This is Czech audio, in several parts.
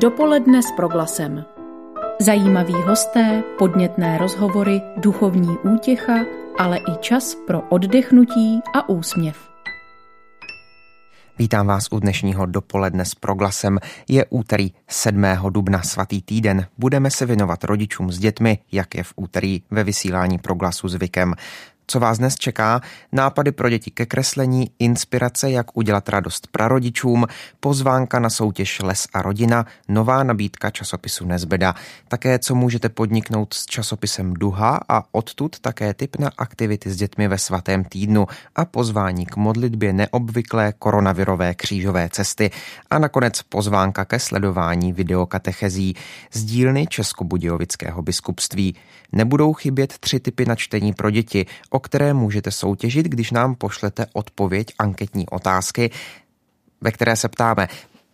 Dopoledne s proglasem. Zajímaví hosté, podnětné rozhovory, duchovní útěcha, ale i čas pro oddechnutí a úsměv. Vítám vás u dnešního dopoledne s proglasem. Je úterý 7. dubna svatý týden. Budeme se věnovat rodičům s dětmi, jak je v úterý ve vysílání proglasu zvykem co vás dnes čeká, nápady pro děti ke kreslení, inspirace, jak udělat radost prarodičům, pozvánka na soutěž Les a rodina, nová nabídka časopisu Nezbeda, také co můžete podniknout s časopisem Duha a odtud také tip na aktivity s dětmi ve svatém týdnu a pozvání k modlitbě neobvyklé koronavirové křížové cesty. A nakonec pozvánka ke sledování videokatechezí z dílny Českobudějovického biskupství. Nebudou chybět tři typy na čtení pro děti, o které můžete soutěžit, když nám pošlete odpověď anketní otázky, ve které se ptáme,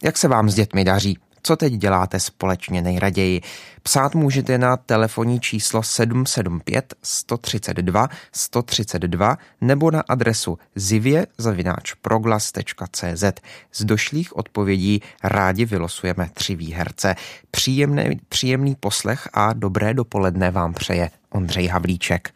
jak se vám s dětmi daří, co teď děláte společně nejraději. Psát můžete na telefonní číslo 775 132 132 nebo na adresu zivě.proglas.cz. Z došlých odpovědí rádi vylosujeme tři výherce. Příjemný, příjemný poslech a dobré dopoledne vám přeje Ondřej Havlíček.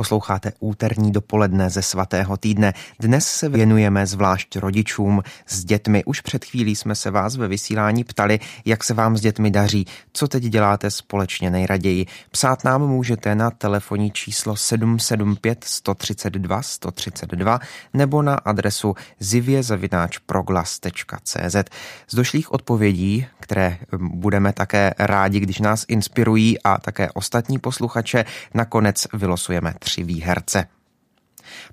Posloucháte úterní dopoledne ze svatého týdne. Dnes se věnujeme zvlášť rodičům s dětmi. Už před chvílí jsme se vás ve vysílání ptali, jak se vám s dětmi daří, co teď děláte společně nejraději. Psát nám můžete na telefonní číslo 775 132 132 nebo na adresu zivě.proglas.cz. Z došlých odpovědí, které budeme také rádi, když nás inspirují a také ostatní posluchače, nakonec vylosujeme výherce.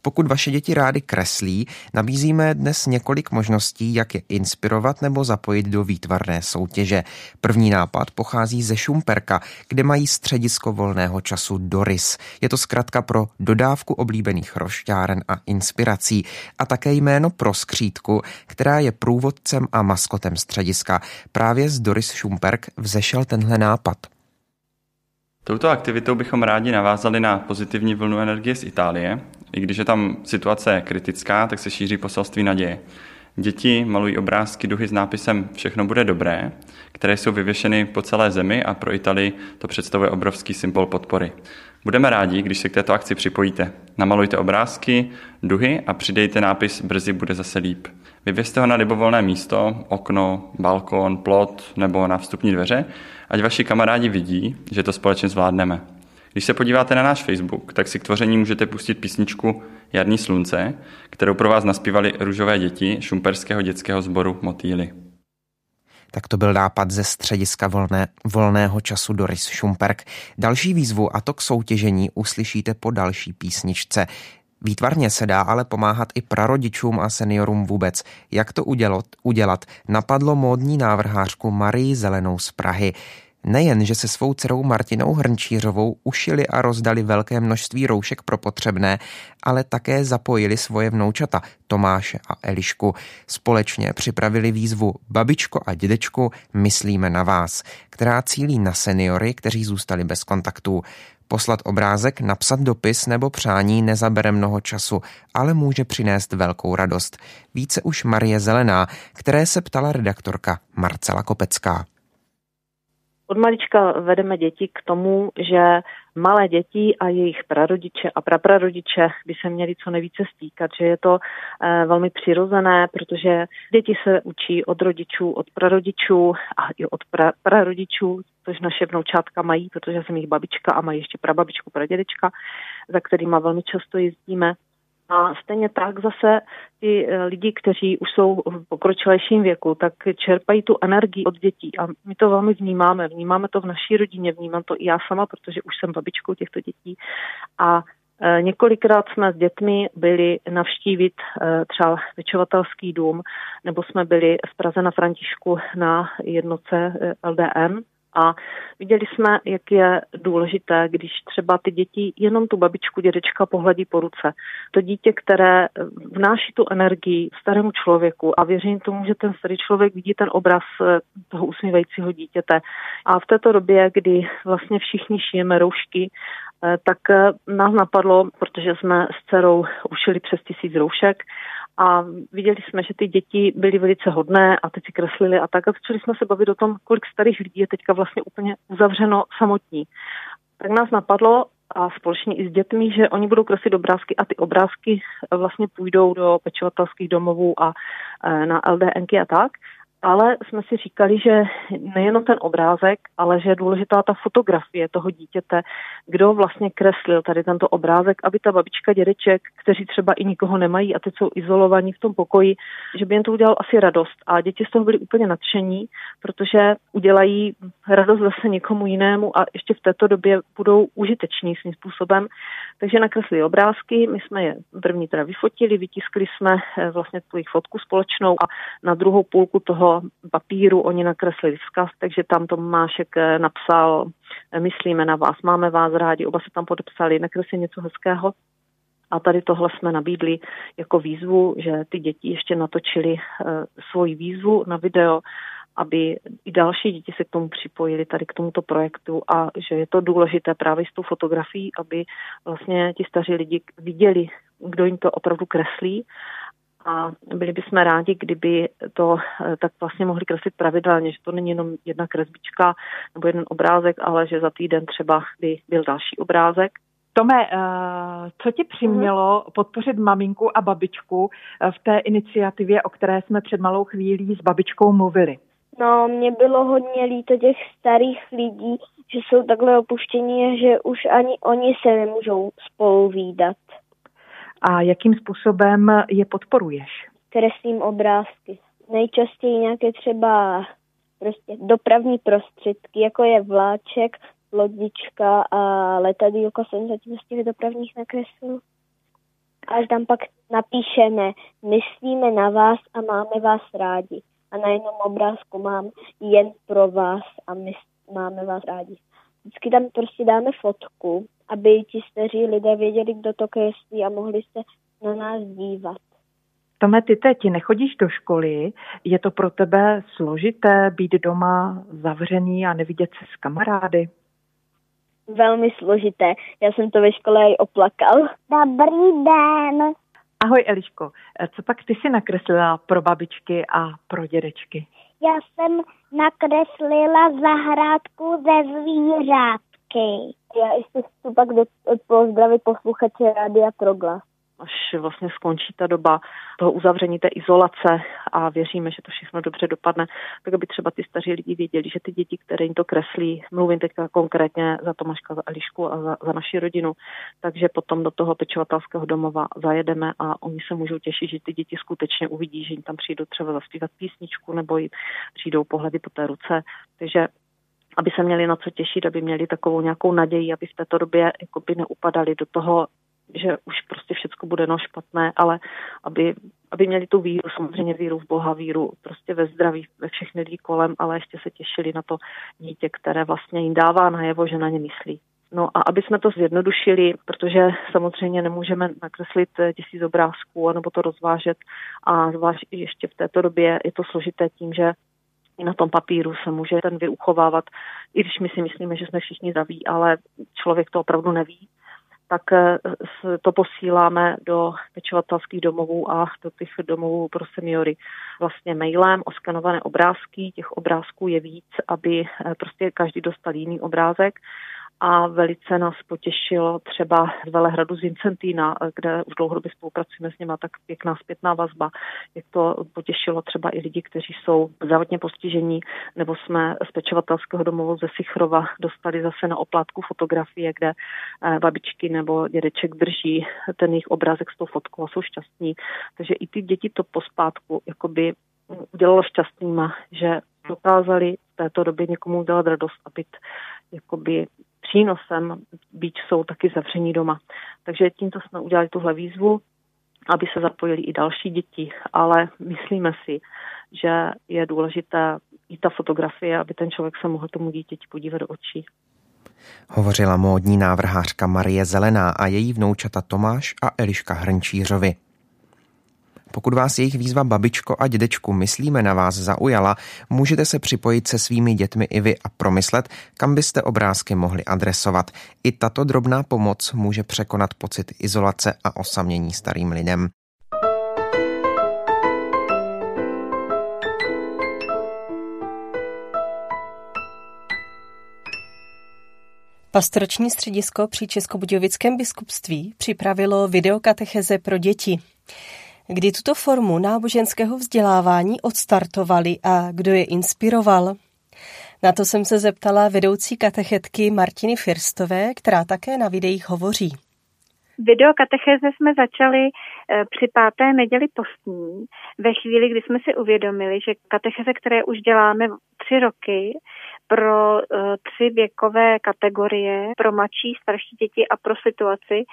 Pokud vaše děti rády kreslí, nabízíme dnes několik možností, jak je inspirovat nebo zapojit do výtvarné soutěže. První nápad pochází ze Šumperka, kde mají středisko volného času Doris. Je to zkratka pro dodávku oblíbených rošťáren a inspirací a také jméno pro skřítku, která je průvodcem a maskotem střediska. Právě z Doris Šumperk vzešel tenhle nápad. Touto aktivitou bychom rádi navázali na pozitivní vlnu energie z Itálie. I když je tam situace kritická, tak se šíří poselství naděje. Děti malují obrázky duhy s nápisem Všechno bude dobré, které jsou vyvěšeny po celé zemi a pro Italii to představuje obrovský symbol podpory. Budeme rádi, když se k této akci připojíte. Namalujte obrázky, duhy a přidejte nápis Brzy bude zase líp. Vyvěste ho na libovolné místo, okno, balkon, plot nebo na vstupní dveře, ať vaši kamarádi vidí, že to společně zvládneme. Když se podíváte na náš Facebook, tak si k tvoření můžete pustit písničku Jarní slunce, kterou pro vás naspívali růžové děti šumperského dětského sboru Motýly. Tak to byl nápad ze střediska volné, volného času Doris Šumperk. Další výzvu a to k soutěžení uslyšíte po další písničce. Výtvarně se dá ale pomáhat i prarodičům a seniorům vůbec. Jak to udělat, udělat napadlo módní návrhářku Marii Zelenou z Prahy. Nejen, že se svou dcerou Martinou Hrnčířovou ušili a rozdali velké množství roušek pro potřebné, ale také zapojili svoje vnoučata Tomáše a Elišku. Společně připravili výzvu Babičko a dědečku, myslíme na vás, která cílí na seniory, kteří zůstali bez kontaktů. Poslat obrázek, napsat dopis nebo přání nezabere mnoho času, ale může přinést velkou radost. Více už Marie Zelená, které se ptala redaktorka Marcela Kopecká. Od malička vedeme děti k tomu, že malé děti a jejich prarodiče a praprarodiče by se měli co nejvíce stýkat, že je to eh, velmi přirozené, protože děti se učí od rodičů, od prarodičů a i od pra, prarodičů, což naše vnoučátka mají, protože jsem jich babička a mají ještě prababičku, pradědečka, za kterýma velmi často jezdíme. A stejně tak zase ti eh, lidi, kteří už jsou v pokročilejším věku, tak čerpají tu energii od dětí. A my to velmi vnímáme. Vnímáme to v naší rodině, vnímám to i já sama, protože už jsem babičkou těchto dětí. A eh, Několikrát jsme s dětmi byli navštívit eh, třeba pečovatelský dům, nebo jsme byli v Praze na Františku na jednoce LDN, a viděli jsme, jak je důležité, když třeba ty děti jenom tu babičku, dědečka pohledí po ruce. To dítě, které vnáší tu energii starému člověku a věřím tomu, že ten starý člověk vidí ten obraz eh, toho usmívajícího dítěte. A v této době, kdy vlastně všichni šijeme roušky tak nás napadlo, protože jsme s dcerou ušili přes tisíc roušek, a viděli jsme, že ty děti byly velice hodné a teď si kreslili a tak a začali jsme se bavit o tom, kolik starých lidí je teďka vlastně úplně uzavřeno samotní. Tak nás napadlo a společně i s dětmi, že oni budou kreslit obrázky a ty obrázky vlastně půjdou do pečovatelských domovů a e, na LDNky a tak ale jsme si říkali, že nejenom ten obrázek, ale že je důležitá ta fotografie toho dítěte, kdo vlastně kreslil tady tento obrázek, aby ta babička, dědeček, kteří třeba i nikoho nemají a teď jsou izolovaní v tom pokoji, že by jim to udělal asi radost. A děti z toho byly úplně nadšení, protože udělají radost zase někomu jinému a ještě v této době budou užiteční svým způsobem. Takže nakreslili obrázky, my jsme je první teda vyfotili, vytiskli jsme eh, vlastně tu jejich fotku společnou a na druhou půlku toho papíru oni nakreslili vzkaz, takže tam Tomášek eh, napsal, eh, myslíme na vás, máme vás rádi, oba se tam podepsali, nakresli něco hezkého. A tady tohle jsme nabídli jako výzvu, že ty děti ještě natočili uh, svoji výzvu na video, aby i další děti se k tomu připojili tady k tomuto projektu a že je to důležité právě s tou fotografií, aby vlastně ti staří lidi viděli, kdo jim to opravdu kreslí a byli bychom rádi, kdyby to eh, tak vlastně mohli kreslit pravidelně, že to není jenom jedna kresbička nebo jeden obrázek, ale že za týden třeba by byl další obrázek. Tome, eh, co tě přimělo podpořit maminku a babičku eh, v té iniciativě, o které jsme před malou chvílí s babičkou mluvili? No, mě bylo hodně líto těch starých lidí, že jsou takhle opuštění a že už ani oni se nemůžou spolu výdat a jakým způsobem je podporuješ? Kreslím obrázky. Nejčastěji nějaké třeba prostě dopravní prostředky, jako je vláček, lodička a letadílko jsem zatím z těch dopravních nakreslil. Až tam pak napíšeme, myslíme na vás a máme vás rádi. A na jednom obrázku mám jen pro vás a my máme vás rádi. Vždycky tam prostě dáme fotku aby ti staří lidé věděli, kdo to kreslí a mohli se na nás dívat. Tome, ty teď nechodíš do školy, je to pro tebe složité být doma zavřený a nevidět se s kamarády? Velmi složité. Já jsem to ve škole i oplakal. Dobrý den. Ahoj Eliško, co pak ty si nakreslila pro babičky a pro dědečky? Já jsem nakreslila zahrádku ze zvířátky. Já ještě chci pak do, pozdravit posluchače Rádia Proglas až vlastně skončí ta doba toho uzavření té izolace a věříme, že to všechno dobře dopadne, tak aby třeba ty staří lidi věděli, že ty děti, které jim to kreslí, mluvím teďka konkrétně za Tomáška, za Elišku a za, za naši rodinu, takže potom do toho pečovatelského domova zajedeme a oni se můžou těšit, že ty děti skutečně uvidí, že jim tam přijdou třeba zaspívat písničku nebo jim přijdou pohledy po té ruce. Takže aby se měli na co těšit, aby měli takovou nějakou naději, aby v této době jakoby neupadali do toho, že už prostě všechno bude no špatné, ale aby, aby měli tu víru, samozřejmě víru v Boha, víru prostě ve zdraví, ve všechny lidi kolem, ale ještě se těšili na to dítě, které vlastně jim dává najevo, že na ně myslí. No a aby jsme to zjednodušili, protože samozřejmě nemůžeme nakreslit tisíc obrázků nebo to rozvážet a zvlášť ještě v této době je to složité tím, že i na tom papíru se může ten vyuchovávat, i když my si myslíme, že jsme všichni zdraví, ale člověk to opravdu neví, tak eh, to posíláme do pečovatelských domovů a do těch domovů pro seniory. Vlastně mailem, oskanované obrázky, těch obrázků je víc, aby eh, prostě každý dostal jiný obrázek a velice nás potěšilo třeba z Velehradu z Vincentína, kde už dlouhodobě spolupracujeme s nimi, tak pěkná zpětná vazba. Jak to potěšilo třeba i lidi, kteří jsou zdravotně postižení, nebo jsme z pečovatelského domovu ze Sichrova dostali zase na oplátku fotografie, kde eh, babičky nebo dědeček drží ten jejich obrázek s tou fotkou a jsou šťastní. Takže i ty děti to pospátku jakoby udělalo šťastnýma, že dokázali v této době někomu udělat radost a být jakoby přínosem, byť jsou taky zavření doma. Takže tímto jsme udělali tuhle výzvu, aby se zapojili i další děti, ale myslíme si, že je důležité i ta fotografie, aby ten člověk se mohl tomu dítěti podívat do očí. Hovořila módní návrhářka Marie Zelená a její vnoučata Tomáš a Eliška Hrnčířovi. Pokud vás jejich výzva babičko a dědečku myslíme na vás zaujala, můžete se připojit se svými dětmi i vy a promyslet, kam byste obrázky mohli adresovat. I tato drobná pomoc může překonat pocit izolace a osamění starým lidem. Pastorační středisko při Českobudějovickém biskupství připravilo videokatecheze pro děti. Kdy tuto formu náboženského vzdělávání odstartovali a kdo je inspiroval? Na to jsem se zeptala vedoucí katechetky Martiny Firstové, která také na videích hovoří. Videokatecheze jsme začali eh, při páté neděli postní, ve chvíli, kdy jsme si uvědomili, že katecheze, které už děláme tři roky, pro uh, tři věkové kategorie, pro mladší, starší děti a pro situaci,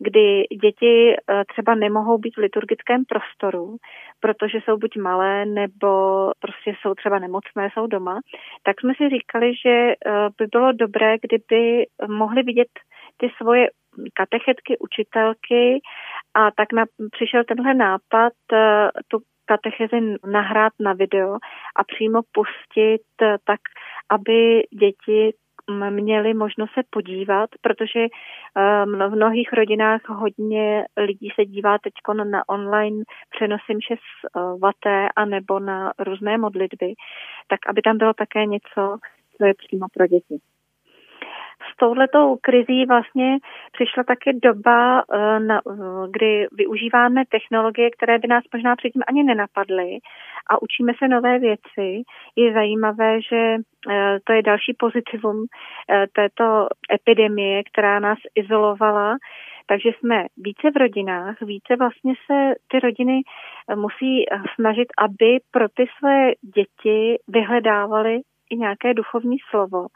kdy děti uh, třeba nemohou být v liturgickém prostoru, protože jsou buď malé nebo prostě jsou třeba nemocné, jsou doma, tak jsme si říkali, že uh, by bylo dobré, kdyby mohli vidět ty svoje katechetky, učitelky a tak na, přišel tenhle nápad tu katechezi nahrát na video a přímo pustit tak, aby děti měli možnost se podívat, protože v mnohých rodinách hodně lidí se dívá teď na online přenosy mše vaté a nebo na různé modlitby, tak aby tam bylo také něco, co je přímo pro děti s touhletou krizí vlastně přišla také doba, eh, eh, kdy využíváme technologie, které by nás možná předtím ani nenapadly a učíme se nové věci. Je zajímavé, že eh, to je další pozitivum této epidemie, která nás izolovala, takže jsme více v rodinách, více vlastně se ty rodiny musí snažit, aby pro ty své děti vyhledávaly i nějaké duchovní slovo.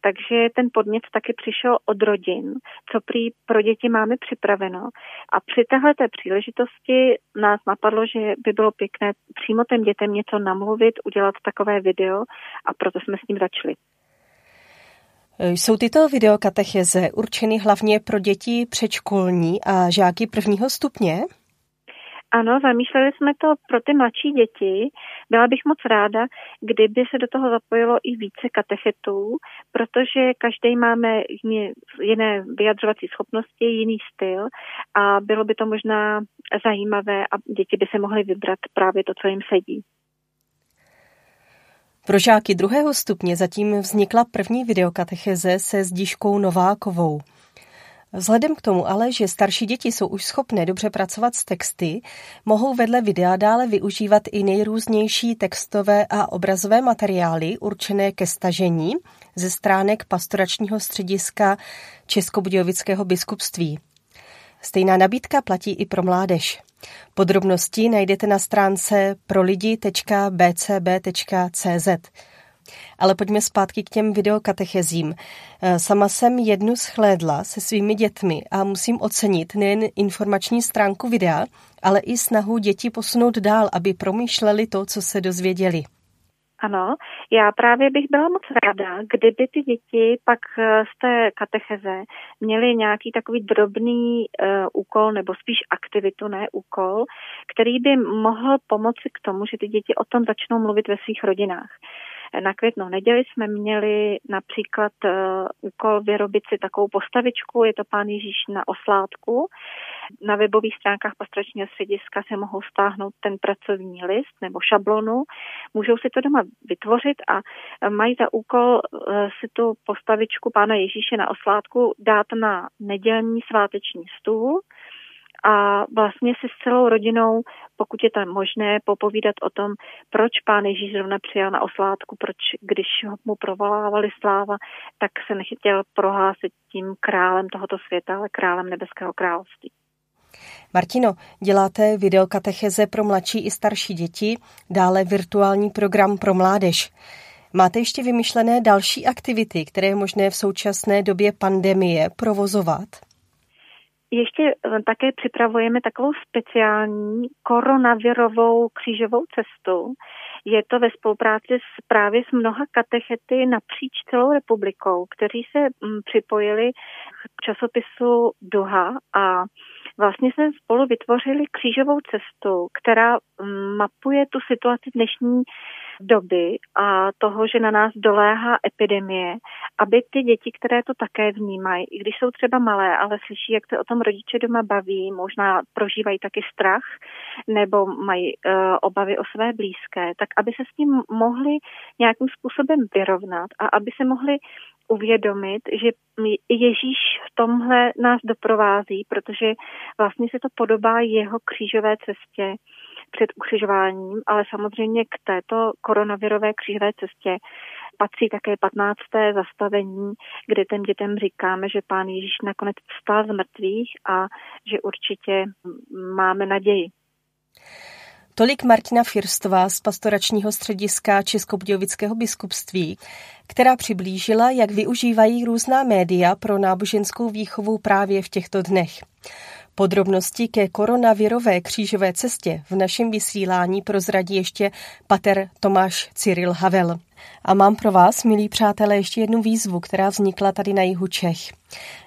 Takže ten podnět taky přišel od rodin, co prý pro děti máme připraveno. A při téhle příležitosti nás napadlo, že by bylo pěkné přímo těm dětem něco namluvit, udělat takové video a proto jsme s tím začali. Jsou tyto videokatecheze určeny hlavně pro děti předškolní a žáky prvního stupně? Ano, zamýšleli jsme to pro ty mladší děti. Byla bych moc ráda, kdyby se do toho zapojilo i více katechetů, protože každý máme jiné vyjadřovací schopnosti, jiný styl a bylo by to možná zajímavé a děti by se mohly vybrat právě to, co jim sedí. Pro žáky druhého stupně zatím vznikla první videokatecheze se Zdiškou Novákovou. Vzhledem k tomu ale, že starší děti jsou už schopné dobře pracovat s texty, mohou vedle videa dále využívat i nejrůznější textové a obrazové materiály určené ke stažení ze stránek pastoračního střediska Českobudějovického biskupství. Stejná nabídka platí i pro mládež. Podrobnosti najdete na stránce prolidi.bcb.cz. Ale pojďme zpátky k těm videokatechezím. E, sama jsem jednu schlédla se svými dětmi a musím ocenit nejen informační stránku videa, ale i snahu dětí posunout dál, aby promýšleli to, co se dozvěděli. Ano, já právě bych byla moc ráda, kdyby ty děti pak e, z té katecheze měly nějaký takový drobný uh, úkol, nebo spíš aktivitu, ne úkol, který by mohl pomoci k tomu, že ty děti o tom začnou mluvit ve svých rodinách. Na květnou neděli jsme měli například uh, úkol vyrobit si takovou postavičku, je to pán Ježíš na oslátku. Na webových stránkách pastoračního střediska se mohou stáhnout ten pracovní list nebo šablonu. Můžou si to doma vytvořit a mají za úkol uh, si tu postavičku pána Ježíše na oslátku dát na nedělní sváteční stůl a vlastně si s celou rodinou, pokud je tam možné, popovídat o tom, proč pán Ježíš zrovna přijal na oslátku, proč když mu provolávali sláva, tak se nechtěl prohlásit tím králem tohoto světa, ale králem nebeského království. Martino, děláte videokatecheze pro mladší i starší děti, dále virtuální program pro mládež. Máte ještě vymyšlené další aktivity, které je možné v současné době pandemie provozovat? Ještě eh, také připravujeme takovou speciální koronavirovou křížovou cestu. Je to ve spolupráci s, právě s mnoha katechety napříč celou republikou, kteří se mm, připojili k časopisu Duha a vlastně jsme spolu vytvořili křížovou cestu, která mm, mapuje tu situaci dnešní doby a toho, že na nás doléhá epidemie, aby ty děti, které to také vnímají, i když jsou třeba malé, ale slyší, jak se o tom rodiče doma baví, možná prožívají taky strach nebo mají uh, obavy o své blízké, tak aby se s tím mohli nějakým způsobem vyrovnat a aby se mohli uvědomit, že Ježíš v tomhle nás doprovází, protože vlastně se to podobá jeho křížové cestě před ukřižováním, ale samozřejmě k této koronavirové křížové cestě patří také 15. zastavení, kde těm dětem říkáme, že pán Ježíš nakonec vstal z mrtvých a že určitě máme naději. Tolik Martina Firstová z pastoračního střediska Českobudějovického biskupství, která přiblížila, jak využívají různá média pro náboženskou výchovu právě v těchto dnech. Podrobnosti ke koronavirové křížové cestě v našem vysílání prozradí ještě pater Tomáš Cyril Havel. A mám pro vás, milí přátelé, ještě jednu výzvu, která vznikla tady na jihu Čech.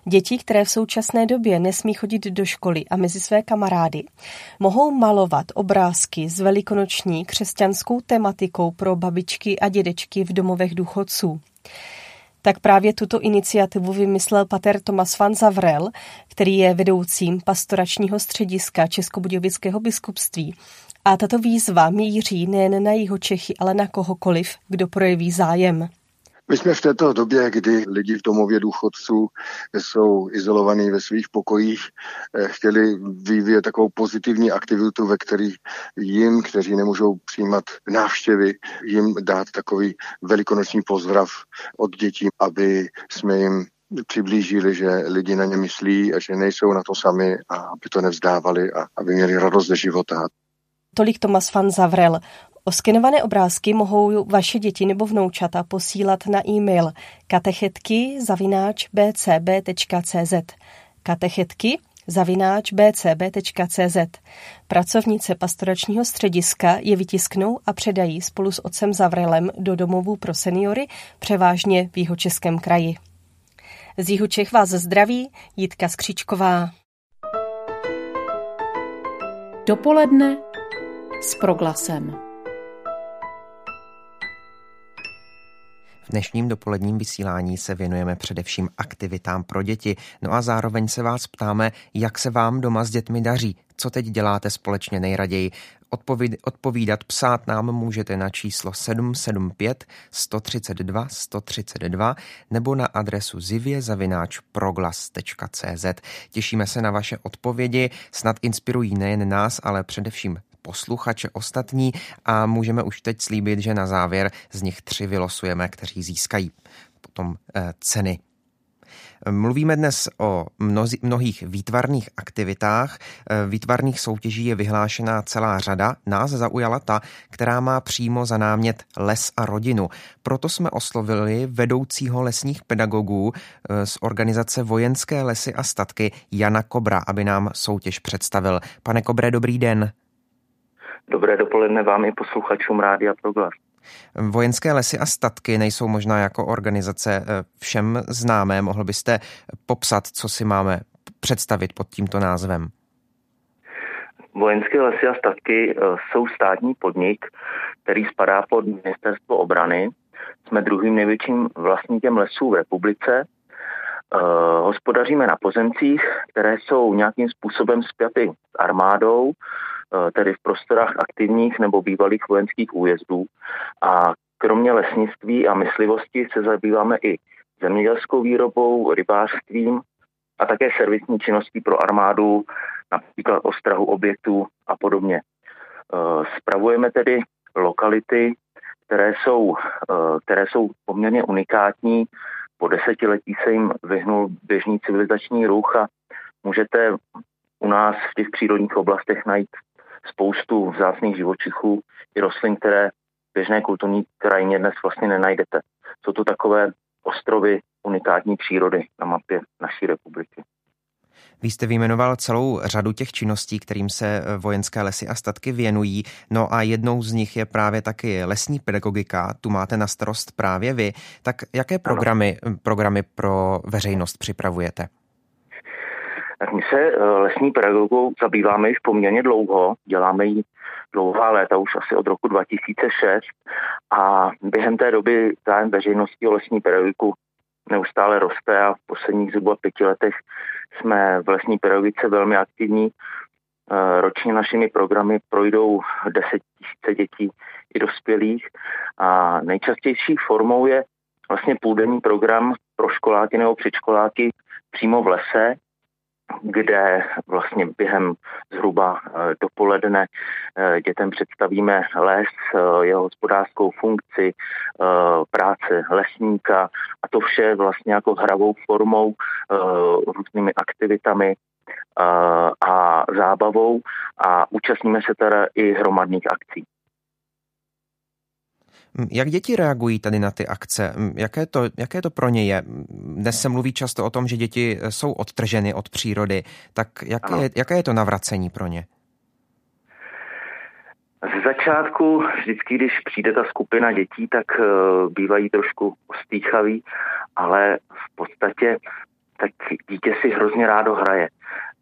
Děti, které v současné době nesmí chodit do školy a mezi své kamarády, mohou malovat obrázky s velikonoční křesťanskou tematikou pro babičky a dědečky v domovech důchodců tak právě tuto iniciativu vymyslel pater Tomas van Zavrel, který je vedoucím pastoračního střediska Českobudějovického biskupství. A tato výzva míří nejen na jeho Čechy, ale na kohokoliv, kdo projeví zájem. My jsme v této době, kdy lidi v domově důchodců jsou izolovaní ve svých pokojích, eh, chtěli vyvíjet takovou pozitivní aktivitu, ve který jim, kteří nemůžou přijímat návštěvy, jim dát takový velikonoční pozdrav od dětí, aby jsme jim přiblížili, že lidi na ně myslí a že nejsou na to sami a aby to nevzdávali a aby měli radost ze života. Tolik Tomas van Zavrel. Oskenované obrázky mohou vaše děti nebo vnoučata posílat na e-mail katechetky zavináč bcb.cz katechetky zavináč bcb.cz. Pracovnice pastoračního střediska je vytisknou a předají spolu s otcem Zavrelem do domovů pro seniory, převážně v jihočeském kraji. Z jihu Čech vás zdraví Jitka Skříčková. Dopoledne s proglasem. V dnešním dopoledním vysílání se věnujeme především aktivitám pro děti, no a zároveň se vás ptáme, jak se vám doma s dětmi daří, co teď děláte společně nejraději. odpovídat, psát nám můžete na číslo 775 132 132 nebo na adresu zivě-proglas.cz. Těšíme se na vaše odpovědi, snad inspirují nejen nás, ale především posluchače ostatní a můžeme už teď slíbit, že na závěr z nich tři vylosujeme, kteří získají potom eh, ceny Mluvíme dnes o mnozi, mnohých výtvarných aktivitách. Eh, výtvarných soutěží je vyhlášená celá řada. Nás zaujala ta, která má přímo za námět les a rodinu. Proto jsme oslovili vedoucího lesních pedagogů eh, z organizace Vojenské lesy a statky Jana Kobra, aby nám soutěž představil. Pane Kobre, dobrý den. Dobré dopoledne vám i posluchačům Rádia Proglas. Vojenské lesy a statky nejsou možná jako organizace eh, všem známé. Mohl byste popsat, co si máme představit pod tímto názvem? Vojenské lesy a statky eh, jsou státní podnik, který spadá pod ministerstvo obrany. Jsme druhým největším vlastníkem lesů v republice. Eh, hospodaříme na pozemcích, které jsou nějakým způsobem spjaty s armádou, tedy v prostorách aktivních nebo bývalých vojenských újezdů. A kromě lesnictví a myslivosti se zabýváme i zemědělskou výrobou, rybářstvím a také servisní činností pro armádu, například ostrahu objektů a podobně. Eh, spravujeme tedy lokality, které jsou, eh, které jsou poměrně unikátní. Po desetiletí se jim vyhnul běžný civilizační ruch a můžete u nás v těch přírodních oblastech najít spoustu vzácných živočichů i rostlin, které v běžné kulturní krajině dnes vlastně nenajdete. Jsou to takové ostrovy unikátní přírody na mapě naší republiky. Vy jste vyjmenoval celou řadu těch činností, kterým se vojenské lesy a statky věnují. No a jednou z nich je právě taky lesní pedagogika. Tu máte na starost právě vy. Tak jaké programy, programy pro veřejnost připravujete? Tak my se lesní pedagogou zabýváme již poměrně dlouho, děláme ji dlouhá léta, už asi od roku 2006 a během té doby zájem veřejnosti o lesní pedagogiku neustále roste a v posledních zhruba pěti letech jsme v lesní pedagogice velmi aktivní. Eh, ročně našimi programy projdou 10 tisíce dětí i dospělých. A nejčastější formou je vlastně půldenní program pro školáky nebo předškoláky přímo v lese, kde vlastně během zhruba eh, dopoledne eh, dětem představíme les, eh, jeho hospodářskou funkci, práce lesníka a to vše vlastně jako hravou formou, různými aktivitami a zábavou a účastníme se teda i hromadných akcí. Jak děti reagují tady na ty akce? Jaké to, jaké to pro ně je? Dnes se mluví často o tom, že děti jsou odtrženy od přírody. Tak jaké, je, jaké je to navracení pro ně? Z začátku, vždycky, když přijde ta skupina dětí, tak uh, bývají trošku ostýchaví, ale v podstatě tak dítě si hrozně rádo hraje.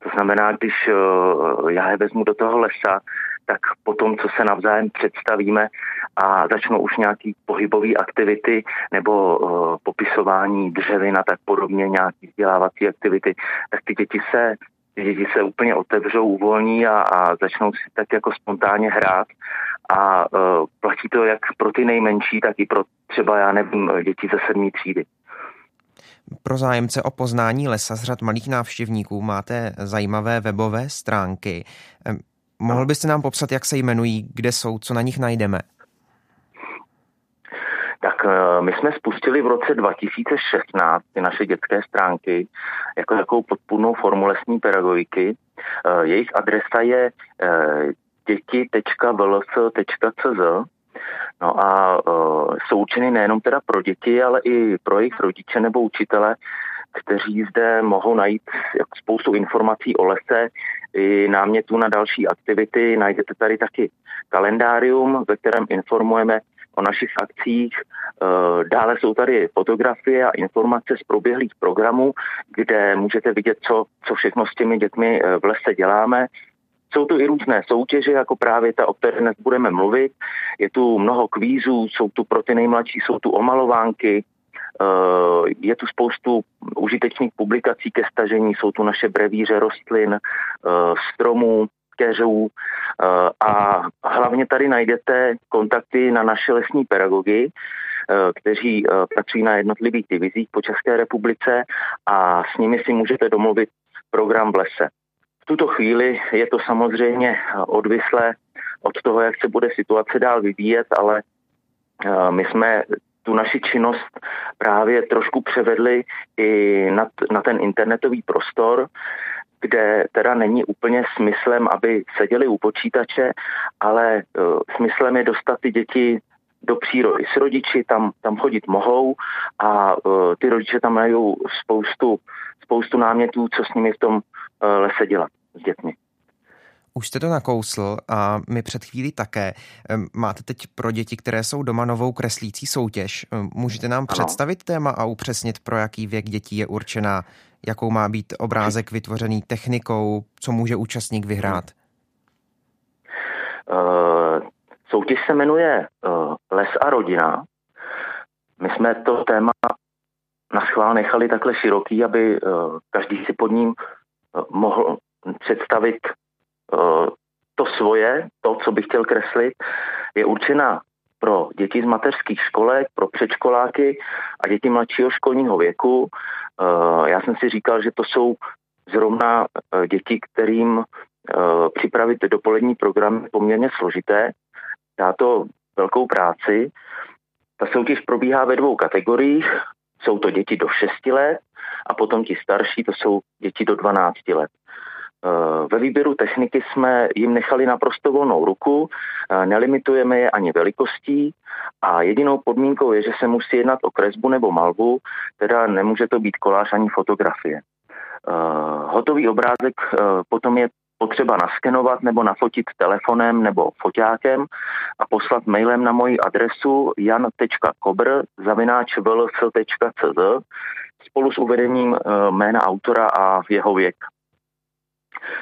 To znamená, když uh, já je vezmu do toho lesa, tak potom, co se navzájem představíme a začnou už nějaký pohybové aktivity nebo uh, popisování dřevin a tak podobně, nějaký vzdělávací aktivity, tak ty děti se děti se úplně otevřou, uvolní a, a začnou si tak jako spontánně hrát a uh, platí to jak pro ty nejmenší, tak i pro třeba, já nevím, děti ze sedmý třídy. Pro zájemce o poznání lesa z řad malých návštěvníků máte zajímavé webové stránky. Mohl byste nám popsat, jak se jmenují, kde jsou, co na nich najdeme? Tak eh, my jsme spustili v roce 2016 ty naše dětské stránky jako takovou podpůrnou formu lesní pedagogiky. Eh, jejich adresa je eh, děti.vls.cz No a jsou určeny nejenom teda pro děti, ale i pro jejich rodiče nebo učitele, kteří zde mohou najít spoustu informací o lese, i námětů na další aktivity. Najdete tady taky kalendárium, ve kterém informujeme o našich akcích. Eh, dále jsou tady fotografie a informace z proběhlých programů, kde můžete vidět, co, co všechno s těmi dětmi eh, v lese děláme. Jsou tu i různé soutěže, jako právě ta, o které dnes budeme mluvit. Je tu mnoho kvízů, jsou tu pro ty nejmladší, jsou tu omalovánky, je tu spoustu užitečných publikací ke stažení, jsou tu naše brevíře rostlin, eh, stromů, keřů eh, a hlavně tady najdete kontakty na naše lesní pedagogy, kteří pracují na jednotlivých divizích po České republice a s nimi si můžete domluvit program v lese. V tuto chvíli je to samozřejmě odvislé od toho, jak se bude situace dál vyvíjet, ale my jsme tu naši činnost právě trošku převedli i na, na ten internetový prostor, kde teda není úplně smyslem, aby seděli u počítače, ale uh, smyslem je dostat ty děti do přírody s rodiči, tam, tam chodit mohou a uh, ty rodiče tam mají spoustu, spoustu námětů, co s nimi v tom uh, lese dělat s dětmi. Už jste to nakousl a my před chvílí také. Máte teď pro děti, které jsou doma novou kreslící soutěž. Můžete nám ano. představit téma a upřesnit, pro jaký věk dětí je určená, jakou má být obrázek vytvořený technikou, co může účastník vyhrát? Uh, soutěž se jmenuje uh, Les a rodina. My jsme to téma na schvál nechali takhle široký, aby uh, každý si pod ním uh, mohl představit to svoje, to, co bych chtěl kreslit, je určena pro děti z mateřských školek, pro předškoláky a děti mladšího školního věku. Eh, já jsem si říkal, že to jsou zrovna eh, děti, kterým připravit dopolední program je poměrně složité. Dá to velkou práci. Ta soutěž probíhá ve dvou kategoriích. Jsou to děti do 6 let a potom ti starší, to jsou děti do 12 let. Eh, ve výběru techniky jsme jim nechali naprosto volnou ruku, eh, nelimitujeme je ani velikostí a jedinou podmínkou je, že se musí jednat o kresbu nebo malbu, teda nemůže to být koláž ani fotografie. Eh, hotový obrázek potom je potřeba naskenovat nebo nafotit telefonem nebo foťákem a poslat mailem na moji adresu jan.kobr zavináč spolu s uvedením jména autora a jeho věk.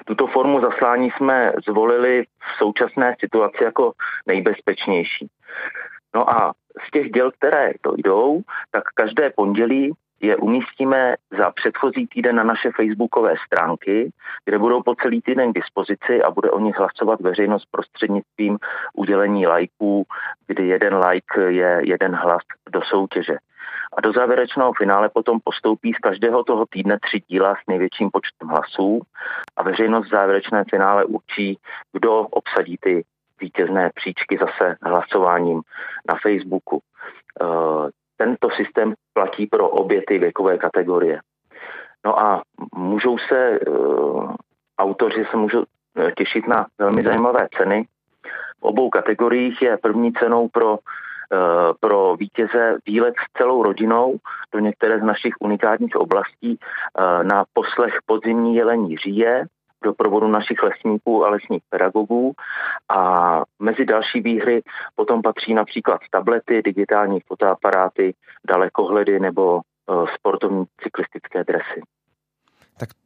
Tuto formu zaslání jsme zvolili v současné situaci jako nejbezpečnější. No a z těch děl, které dojdou, tak každé pondělí je umístíme za předchozí týden na naše facebookové stránky, kde budou po celý týden k dispozici a bude o nich hlasovat veřejnost prostřednictvím udělení lajků, kdy jeden like je jeden hlas do soutěže. A do závěrečného finále potom postoupí z každého toho týdne tři díla s největším počtem hlasů a veřejnost v závěrečném finále určí, kdo obsadí ty vítězné příčky zase hlasováním na Facebooku. Eh, tento systém platí pro obě ty věkové kategorie. No a můžou se, uh, autoři se můžou eh, těšit na velmi zajímavé ceny. V obou kategoriích je první cenou pro, uh, pro vítěze výlet s celou rodinou do některé z našich unikátních oblastí uh, na poslech podzimní jelení říje, do provodu našich lesníků a lesních pedagogů. A mezi další výhry potom patří například tablety, digitální fotoaparáty, dalekohledy nebo e, sportovní cyklistické dresy.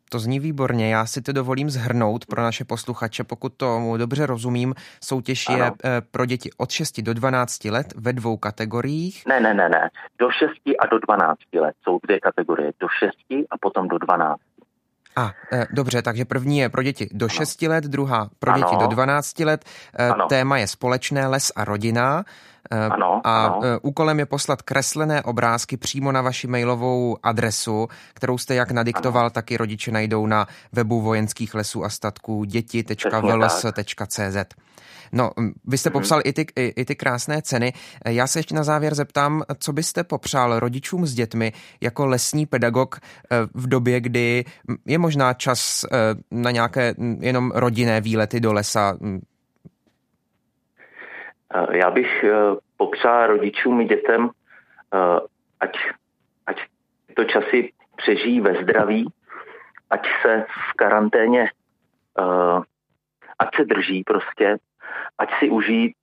To zní výborně. Já si to dovolím zhrnout pro naše posluchače, pokud tomu dobře rozumím. Soutěž je ano. E, pro děti od 6 do 12 let ve dvou kategoriích. Ne, ne, ne, ne. Do 6 a do 12 let jsou dvě kategorie. Do 6 a potom do 12. A e, dobře, takže první je pro děti do 6 let, druhá pro ano. děti do 12 let. E, ano. Téma je společné les a rodina. E, ano, a ano. úkolem je poslat kreslené obrázky přímo na vaši mailovou adresu, kterou jste jak nadiktoval, ano. taky rodiče najdou na webu vojenských lesů a statků děti.vls.cz. No, vy jste mm-hmm. popsal i ty, i, i ty krásné ceny. Já se ještě na závěr zeptám, co byste popřál rodičům s dětmi jako lesní pedagog eh, v době, kdy je možná čas eh, na nějaké jenom rodinné výlety do lesa? Eh, já bych popřál rodičům i dětem, ať, ať to časy přežijí ve zdraví, ať se v karanténě, ať se drží prostě, ať si užijí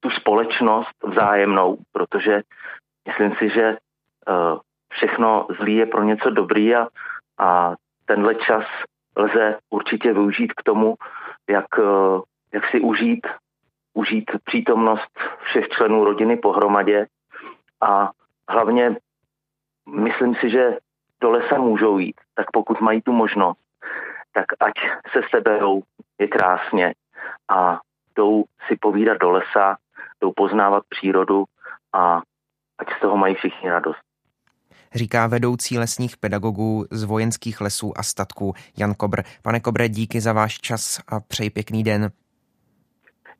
tu společnost vzájemnou, protože myslím si, že všechno zlý je pro něco dobrý a, a tenhle čas lze určitě využít k tomu, jak, jak si užít, užít přítomnost všech členů rodiny pohromadě a hlavně myslím si, že do lesa můžou jít, tak pokud mají tu možnost, tak ať se seberou, je krásně a jdou si povídat do lesa, jdou poznávat přírodu a ať z toho mají všichni radost. Říká vedoucí lesních pedagogů z vojenských lesů a statků Jan Kobr. Pane Kobre, díky za váš čas a přeji pěkný den.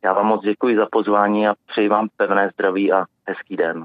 Já vám moc děkuji za pozvání a přeji vám pevné zdraví a hezký den.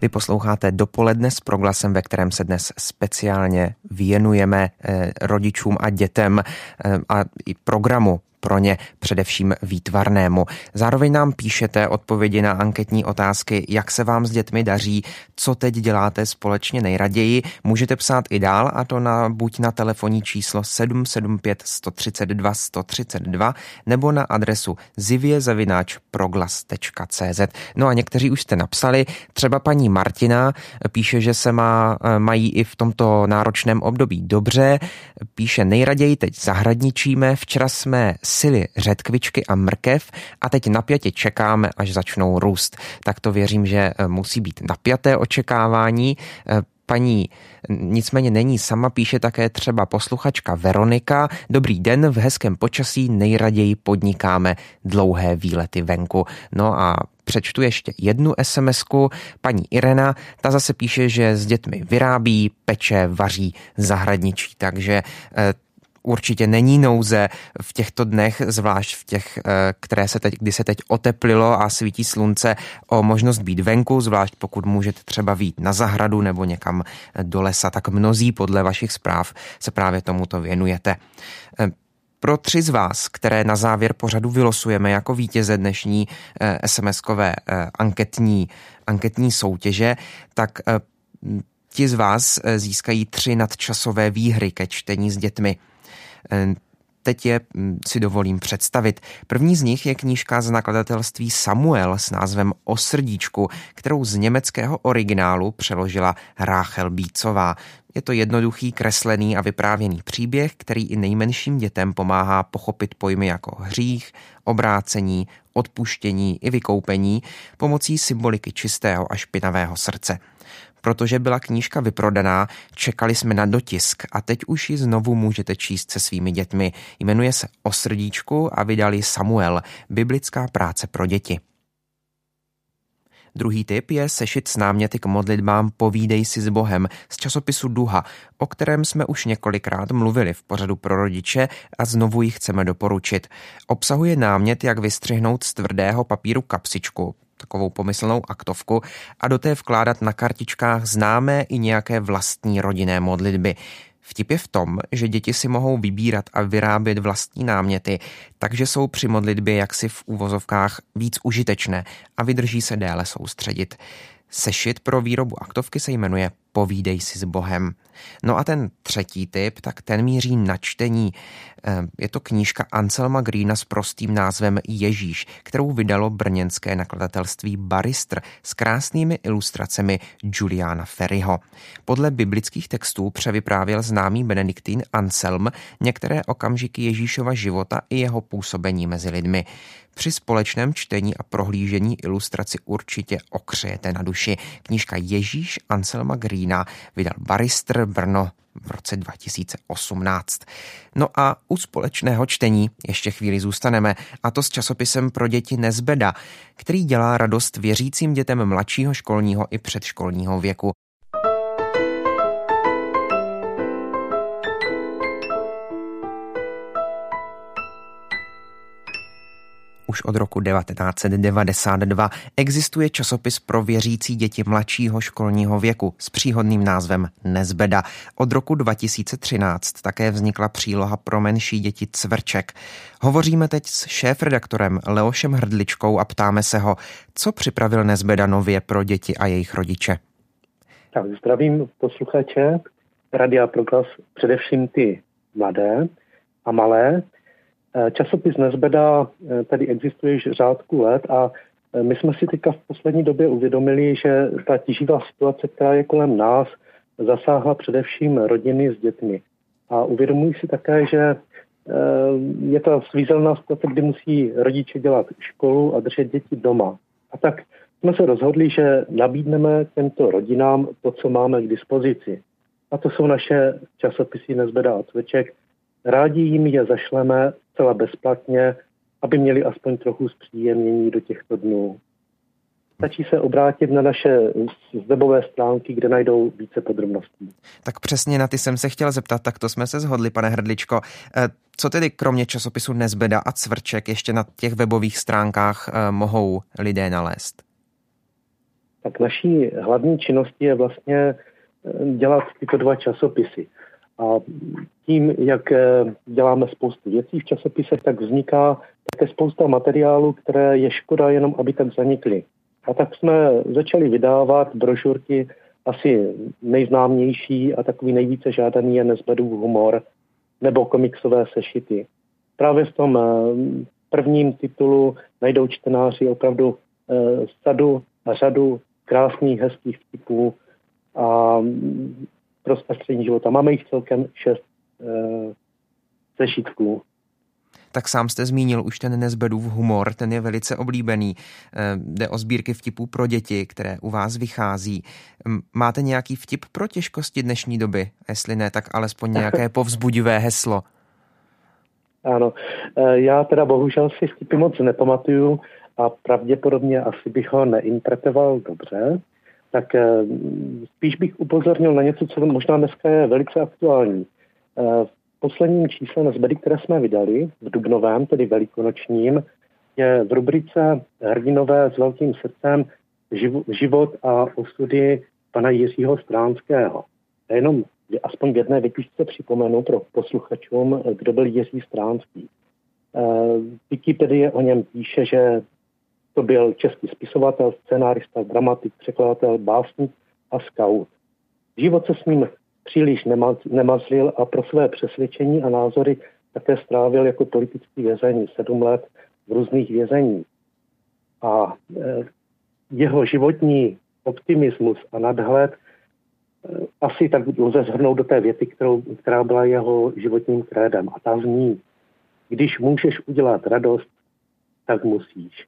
Vy posloucháte dopoledne s proglasem, ve kterém se dnes speciálně věnujeme eh, rodičům a dětem eh, a i programu pro ně především výtvarnému. Zároveň nám píšete odpovědi na anketní otázky, jak se vám s dětmi daří, co teď děláte společně nejraději. Můžete psát i dál a to na, buď na telefonní číslo 775 132 132 nebo na adresu ziviezavináčproglas.cz. No a někteří už jste napsali, třeba paní Martina píše, že se má, mají i v tomto náročném období dobře, píše nejraději teď zahradničíme, včera jsme sily řetkvičky a mrkev a teď napjatě čekáme, až začnou růst. Tak to věřím, že eh, musí být napjaté očekávání. Eh, paní nicméně není sama, píše také třeba posluchačka Veronika. Dobrý den, v hezkém počasí nejraději podnikáme dlouhé výlety venku. No a přečtu ještě jednu sms Paní Irena, ta zase píše, že s dětmi vyrábí, peče, vaří, zahradničí, takže eh, určitě není nouze v těchto dnech, zvlášť v těch, eh, které se teď, kdy se teď oteplilo a svítí slunce, o možnost být venku, zvlášť pokud můžete třeba vít na zahradu nebo někam do lesa, tak mnozí podle vašich zpráv se právě tomuto věnujete. Eh, pro tři z vás, které na závěr pořadu vylosujeme jako vítěze dnešní eh, SMS-kové anketní, anketní soutěže, tak ti z vás získají tři nadčasové výhry ke čtení s dětmi. Teď je hm, si dovolím představit. První z nich je knížka z nakladatelství Samuel s názvem O srdíčku, kterou z německého originálu přeložila Ráchel Bícová. Je to jednoduchý, kreslený a vyprávěný příběh, který i nejmenším dětem pomáhá pochopit pojmy jako hřích, obrácení, odpuštění i vykoupení pomocí symboliky čistého a špinavého srdce. Protože byla knížka vyprodaná, čekali jsme na dotisk a teď už ji znovu můžete číst se svými dětmi. Jmenuje se O srdíčku a vydali Samuel, biblická práce pro děti. Druhý typ je sešit s náměty k modlitbám Povídej si s Bohem z časopisu Duha, o kterém jsme už několikrát mluvili v pořadu pro rodiče a znovu ji chceme doporučit. Obsahuje námět, jak vystřihnout z tvrdého papíru kapsičku, takovou pomyslnou aktovku a do té vkládat na kartičkách známé i nějaké vlastní rodinné modlitby. Vtip je v tom, že děti si mohou vybírat a vyrábět vlastní náměty, takže jsou při modlitbě jaksi v úvozovkách víc užitečné a vydrží se déle soustředit. Sešit pro výrobu aktovky se jmenuje Povídej si s Bohem. No a ten třetí typ, tak ten míří na čtení. Eh, je to knížka Anselma Greena s prostým názvem Ježíš, kterou vydalo brněnské nakladatelství Baristr s krásnými ilustracemi Juliana Ferryho. Podle biblických textů převyprávěl známý benediktín Anselm některé okamžiky Ježíšova života i jeho působení mezi lidmi. Při společném čtení a prohlížení ilustraci určitě okřejete na duši. Knížka Ježíš Anselma Greena vydal Baristr Brno v roce 2018. No a u společného čtení ještě chvíli zůstaneme, a to s časopisem pro děti Nezbeda, který dělá radost věřícím dětem mladšího školního i předškolního věku. Už od roku 1992 existuje časopis pro věřící děti mladšího školního věku s příhodným názvem Nezbeda. Od roku 2013 také vznikla příloha pro menší děti Cvrček. Hovoříme teď s šéf-redaktorem Leošem Hrdličkou a ptáme se ho, co připravil Nezbeda nově pro děti a jejich rodiče. Tak zdravím posluchače Radia Proglas, především ty mladé a malé, časopis Nezbeda eh, tady existuje již řádku let a eh, my jsme si teďka v poslední době uvědomili, že ta tíživá situace, která je kolem nás, zasáhla především rodiny s dětmi. A uvědomuji si také, že je to svízelná situace, kdy musí rodiče dělat školu a držet děti doma. A tak jsme se rozhodli, že nabídneme těmto rodinám to, co máme k dispozici. A to jsou naše časopisy Nezbeda a Cveček, Rádi jim je zašleme zcela bezplatně, aby měli aspoň trochu zpříjemnění do těchto dnů. Stačí se obrátit na naše webové stránky, kde najdou více podrobností. Tak přesně na ty jsem se chtěl zeptat, tak to jsme se zhodli, pane Hrdličko. Eh, co tedy kromě časopisu Nezbeda a Cvrček ještě na těch webových stránkách eh, mohou lidé nalézt? Tak naší hlavní činností je vlastně eh, dělat tyto dva časopisy. A tím, jak eh, děláme spoustu věcí v časopisech, tak vzniká také spousta materiálů, které je škoda jenom, aby tak zanikly. A tak jsme začali vydávat brožurky asi nejznámější a takový nejvíce žádaný je Nezbedův humor nebo komiksové sešity. Právě v tom eh, prvním titulu najdou čtenáři opravdu eh, sadu a řadu krásných, hezkých vtipů a pro zpestření života. Máme jich celkem šest e, sešitků. Tak sám jste zmínil už ten Nezbedův humor, ten je velice oblíbený. E, jde o sbírky vtipů pro děti, které u vás vychází. Máte nějaký vtip pro těžkosti dnešní doby? Jestli ne, tak alespoň nějaké povzbudivé heslo. Ano, e, já teda bohužel si vtipy moc nepamatuju a pravděpodobně asi bych ho neinterpretoval dobře tak eh, spíš bych upozornil na něco, co možná dneska je velice aktuální. Eh, v posledním čísle na zbedy, které jsme vydali, v Dubnovém, tedy velikonočním, je v rubrice Hrdinové s velkým srdcem život a osudy pana Jiřího Stránského. A jenom aspoň v jedné vypišce připomenu pro posluchačům, kdo byl Jiří Stránský. Eh, Wikipedie o něm píše, že to byl český spisovatel, scenárista, dramatik, překladatel, básník a scout. Život se s ním příliš nemazlil a pro své přesvědčení a názory také strávil jako politický vězeň sedm let v různých vězeních. A e, jeho životní optimismus a nadhled e, asi tak lze zhrnout do té věty, kterou, která byla jeho životním krédem. A ta zní, když můžeš udělat radost, tak musíš.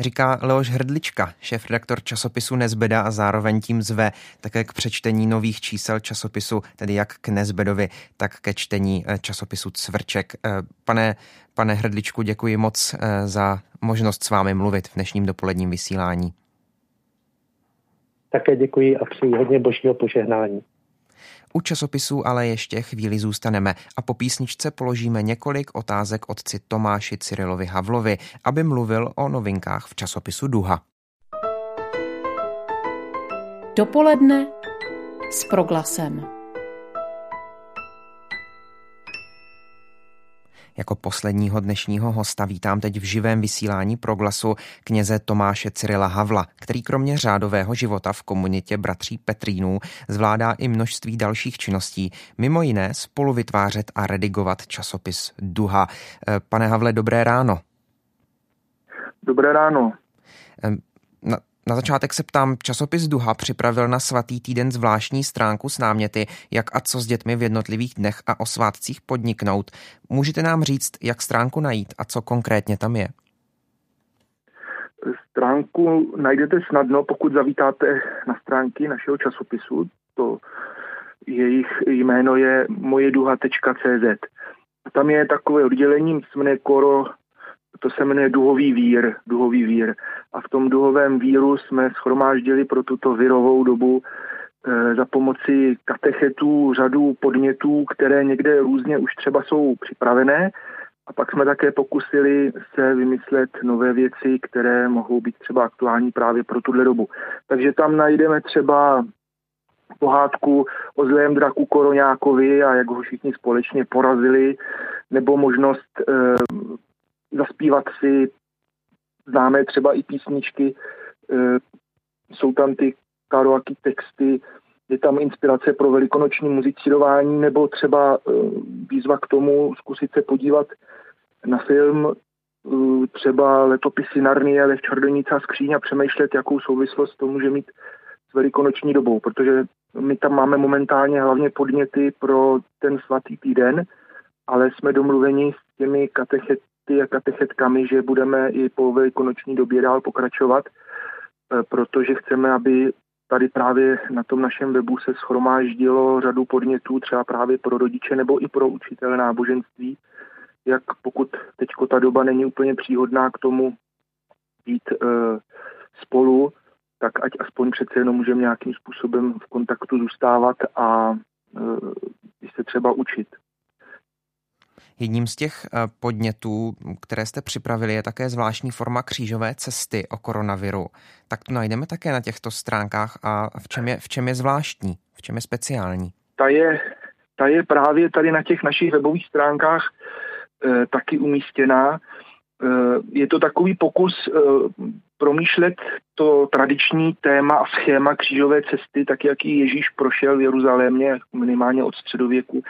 Říká Leoš Hrdlička, šéf-redaktor časopisu Nezbeda a zároveň tím zve také k přečtení nových čísel časopisu, tedy jak k Nezbedovi, tak ke čtení eh, časopisu Cvrček. Eh, pane, pane Hrdličku, děkuji moc eh, za možnost s vámi mluvit v dnešním dopoledním vysílání. Také děkuji a přeji hodně božího požehnání. U časopisů ale ještě chvíli zůstaneme a po písničce položíme několik otázek otci Tomáši Cyrilovi Havlovi, aby mluvil o novinkách v časopisu Duha. Dopoledne s proglasem. Jako posledního dnešního hosta vítám teď v živém vysílání proglasu kněze Tomáše Cyrila Havla, který kromě řádového života v komunitě bratří Petrínů zvládá i množství dalších činností, mimo jiné spolu vytvářet a redigovat časopis Duha. Eh, pane Havle, dobré ráno. Dobré ráno. Na, na začátek se ptám, časopis Duha připravil na svatý týden zvláštní stránku s náměty, jak a co s dětmi v jednotlivých dnech a o svátcích podniknout. Můžete nám říct, jak stránku najít a co konkrétně tam je? Stránku najdete snadno, pokud zavítáte na stránky našeho časopisu. To jejich jméno je mojeduha.cz. Tam je takové oddělení, jmenuje Koro to se jmenuje duhový vír, duhový vír. A v tom duhovém víru jsme schromáždili pro tuto virovou dobu e, za pomoci katechetů řadu podnětů, které někde různě už třeba jsou připravené. A pak jsme také pokusili se vymyslet nové věci, které mohou být třeba aktuální právě pro tuhle dobu. Takže tam najdeme třeba pohádku o zlém draku Koroňákovi a jak ho všichni společně porazili, nebo možnost e, zaspívat si známé třeba i písničky, e, jsou tam ty karoaky texty, je tam inspirace pro velikonoční muzicírování nebo třeba e, výzva k tomu zkusit se podívat na film e, třeba letopisy Narnie, Lev Čardonica a skříň a přemýšlet, jakou souvislost to může mít s velikonoční dobou, protože my tam máme momentálně hlavně podněty pro ten svatý týden, ale jsme domluveni s těmi katechet, a katechetkami, že budeme i po velikonoční době dál pokračovat, e, protože chceme, aby tady právě na tom našem webu se schromáždilo řadu podnětů třeba právě pro rodiče nebo i pro učitele náboženství, jak pokud teď ta doba není úplně příhodná k tomu být e, spolu, tak ať aspoň přece jenom můžeme nějakým způsobem v kontaktu zůstávat a e, se třeba učit. Jedním z těch eh, podnětů, které jste připravili, je také zvláštní forma křížové cesty o koronaviru. Tak to najdeme také na těchto stránkách a v čem je, v čem je zvláštní, v čem je speciální? Ta je, ta je právě tady na těch našich webových stránkách e, taky umístěná. E, je to takový pokus e, promýšlet to tradiční téma a schéma křížové cesty, tak jak ji Ježíš prošel v Jeruzalémě minimálně od středověku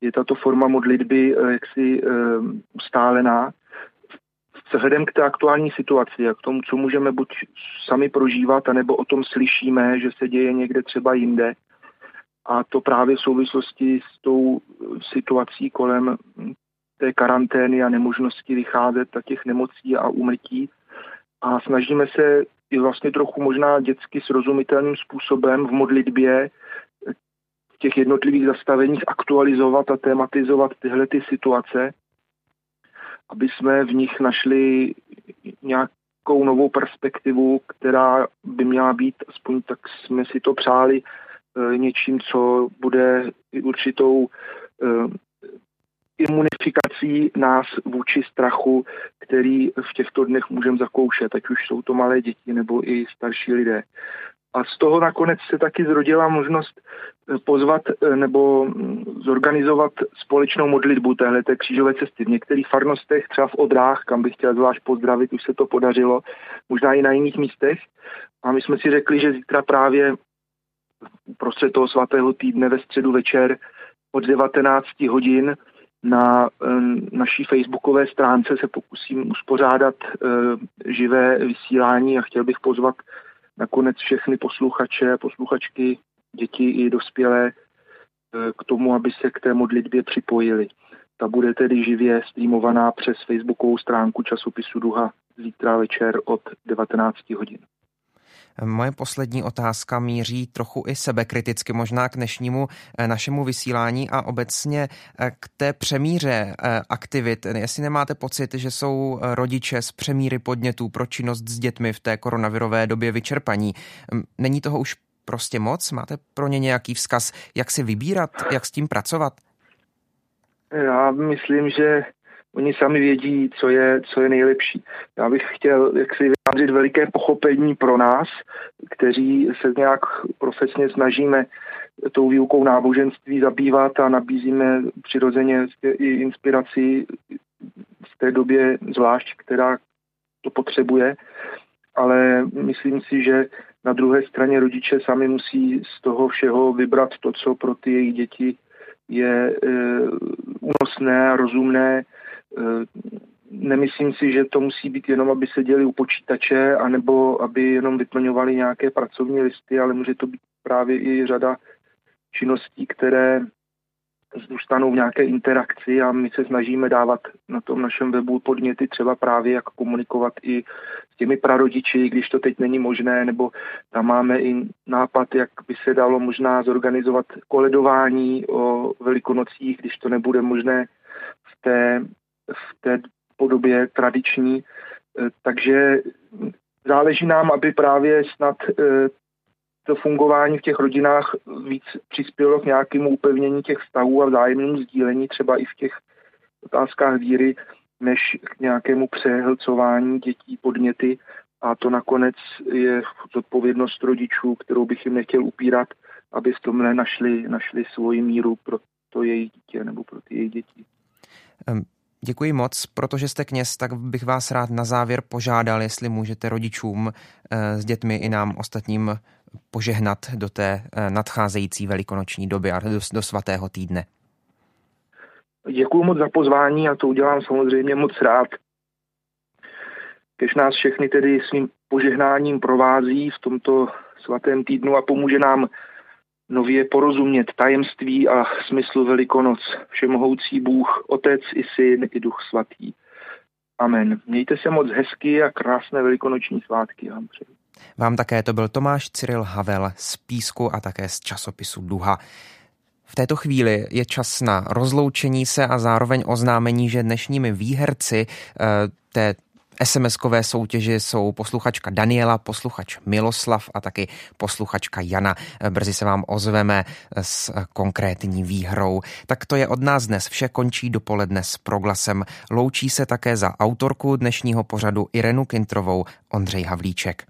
je tato forma modlitby eh, jaksi eh, ustálená vzhledem k té aktuální situaci a k tomu, co můžeme buď sami prožívat, anebo o tom slyšíme, že se děje někde třeba jinde. A to právě v souvislosti s tou situací kolem té karantény a nemožnosti vycházet a těch nemocí a úmrtí. A snažíme se i vlastně trochu možná dětsky srozumitelným způsobem v modlitbě těch jednotlivých zastaveních aktualizovat a tematizovat tyhle ty situace, aby jsme v nich našli nějakou novou perspektivu, která by měla být, aspoň tak jsme si to přáli, eh, něčím, co bude určitou eh, imunifikací nás vůči strachu, který v těchto dnech můžeme zakoušet, ať už jsou to malé děti nebo i starší lidé. A z toho nakonec se taky zrodila možnost eh, pozvat eh, nebo mm, zorganizovat společnou modlitbu téhle křížové cesty. V některých farnostech, třeba v Odrách, kam bych chtěl zvlášť pozdravit, už se to podařilo, možná i na jiných místech. A my jsme si řekli, že zítra právě prostřed toho svatého týdne ve středu večer od 19 hodin na naší facebookové stránce se pokusím uspořádat živé vysílání a chtěl bych pozvat nakonec všechny posluchače posluchačky, děti i dospělé k tomu, aby se k té modlitbě připojili. Ta bude tedy živě streamovaná přes facebookovou stránku časopisu Duha zítra večer od 19 hodin. Moje poslední otázka míří trochu i sebekriticky možná k dnešnímu eh, našemu vysílání a obecně eh, k té přemíře eh, aktivit. Jestli nemáte pocit, že jsou rodiče z přemíry podnětů pro činnost s dětmi v té koronavirové době vyčerpaní, není toho už prostě moc? Máte pro ně nějaký vzkaz, jak si vybírat, jak s tím pracovat? Já myslím, že oni sami vědí, co je, co je nejlepší. Já bych chtěl jak si vyjádřit veliké pochopení pro nás, kteří se nějak profesně snažíme tou výukou náboženství zabývat a nabízíme přirozeně i inspiraci v té době zvlášť, která to potřebuje. Ale myslím si, že na druhé straně rodiče sami musí z toho všeho vybrat to, co pro ty jejich děti je e, únosné a rozumné. E, nemyslím si, že to musí být jenom, aby se děli u počítače, anebo aby jenom vyplňovali nějaké pracovní listy, ale může to být právě i řada činností, které zůstanou v nějaké interakci a my se snažíme dávat na tom našem webu podněty třeba právě jak komunikovat i s těmi prarodiči, když to teď není možné, nebo tam máme i nápad, jak by se dalo možná zorganizovat koledování o velikonocích, když to nebude možné v té, v té podobě tradiční. Takže záleží nám, aby právě snad eh, to fungování v těch rodinách víc přispělo k nějakému upevnění těch vztahů a vzájemnému sdílení třeba i v těch otázkách víry, než k nějakému přehlcování dětí podněty. A to nakonec je zodpovědnost rodičů, kterou bych jim nechtěl upírat, aby v tomhle našli, našli svoji míru pro to jejich dítě nebo pro ty jejich děti. Děkuji moc, protože jste kněz, tak bych vás rád na závěr požádal, jestli můžete rodičům eh, s dětmi i nám ostatním požehnat do té eh, nadcházející velikonoční doby a do, do svatého týdne. Děkuji moc za pozvání a to udělám samozřejmě moc rád. Kež nás všechny tedy svým požehnáním provází v tomto svatém týdnu a pomůže nám nově porozumět tajemství a smyslu Velikonoc. Všemohoucí Bůh, Otec i Syn i Duch Svatý. Amen. Mějte se moc hezky a krásné velikonoční svátky vám přeji. Vám také to byl Tomáš Cyril Havel z Písku a také z časopisu Duha. V této chvíli je čas na rozloučení se a zároveň oznámení, že dnešními výherci eh, té SMS-kové soutěži jsou posluchačka Daniela, posluchač Miloslav a taky posluchačka Jana. Brzy se vám ozveme s konkrétní výhrou. Tak to je od nás dnes vše, končí dopoledne s proglasem. Loučí se také za autorku dnešního pořadu Irenu Kintrovou Ondřej Havlíček.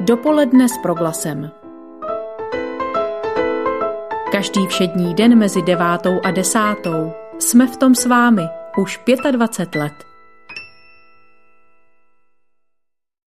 Dopoledne s proglasem. Každý všední den mezi devátou a desátou jsme v tom s vámi už 25 let.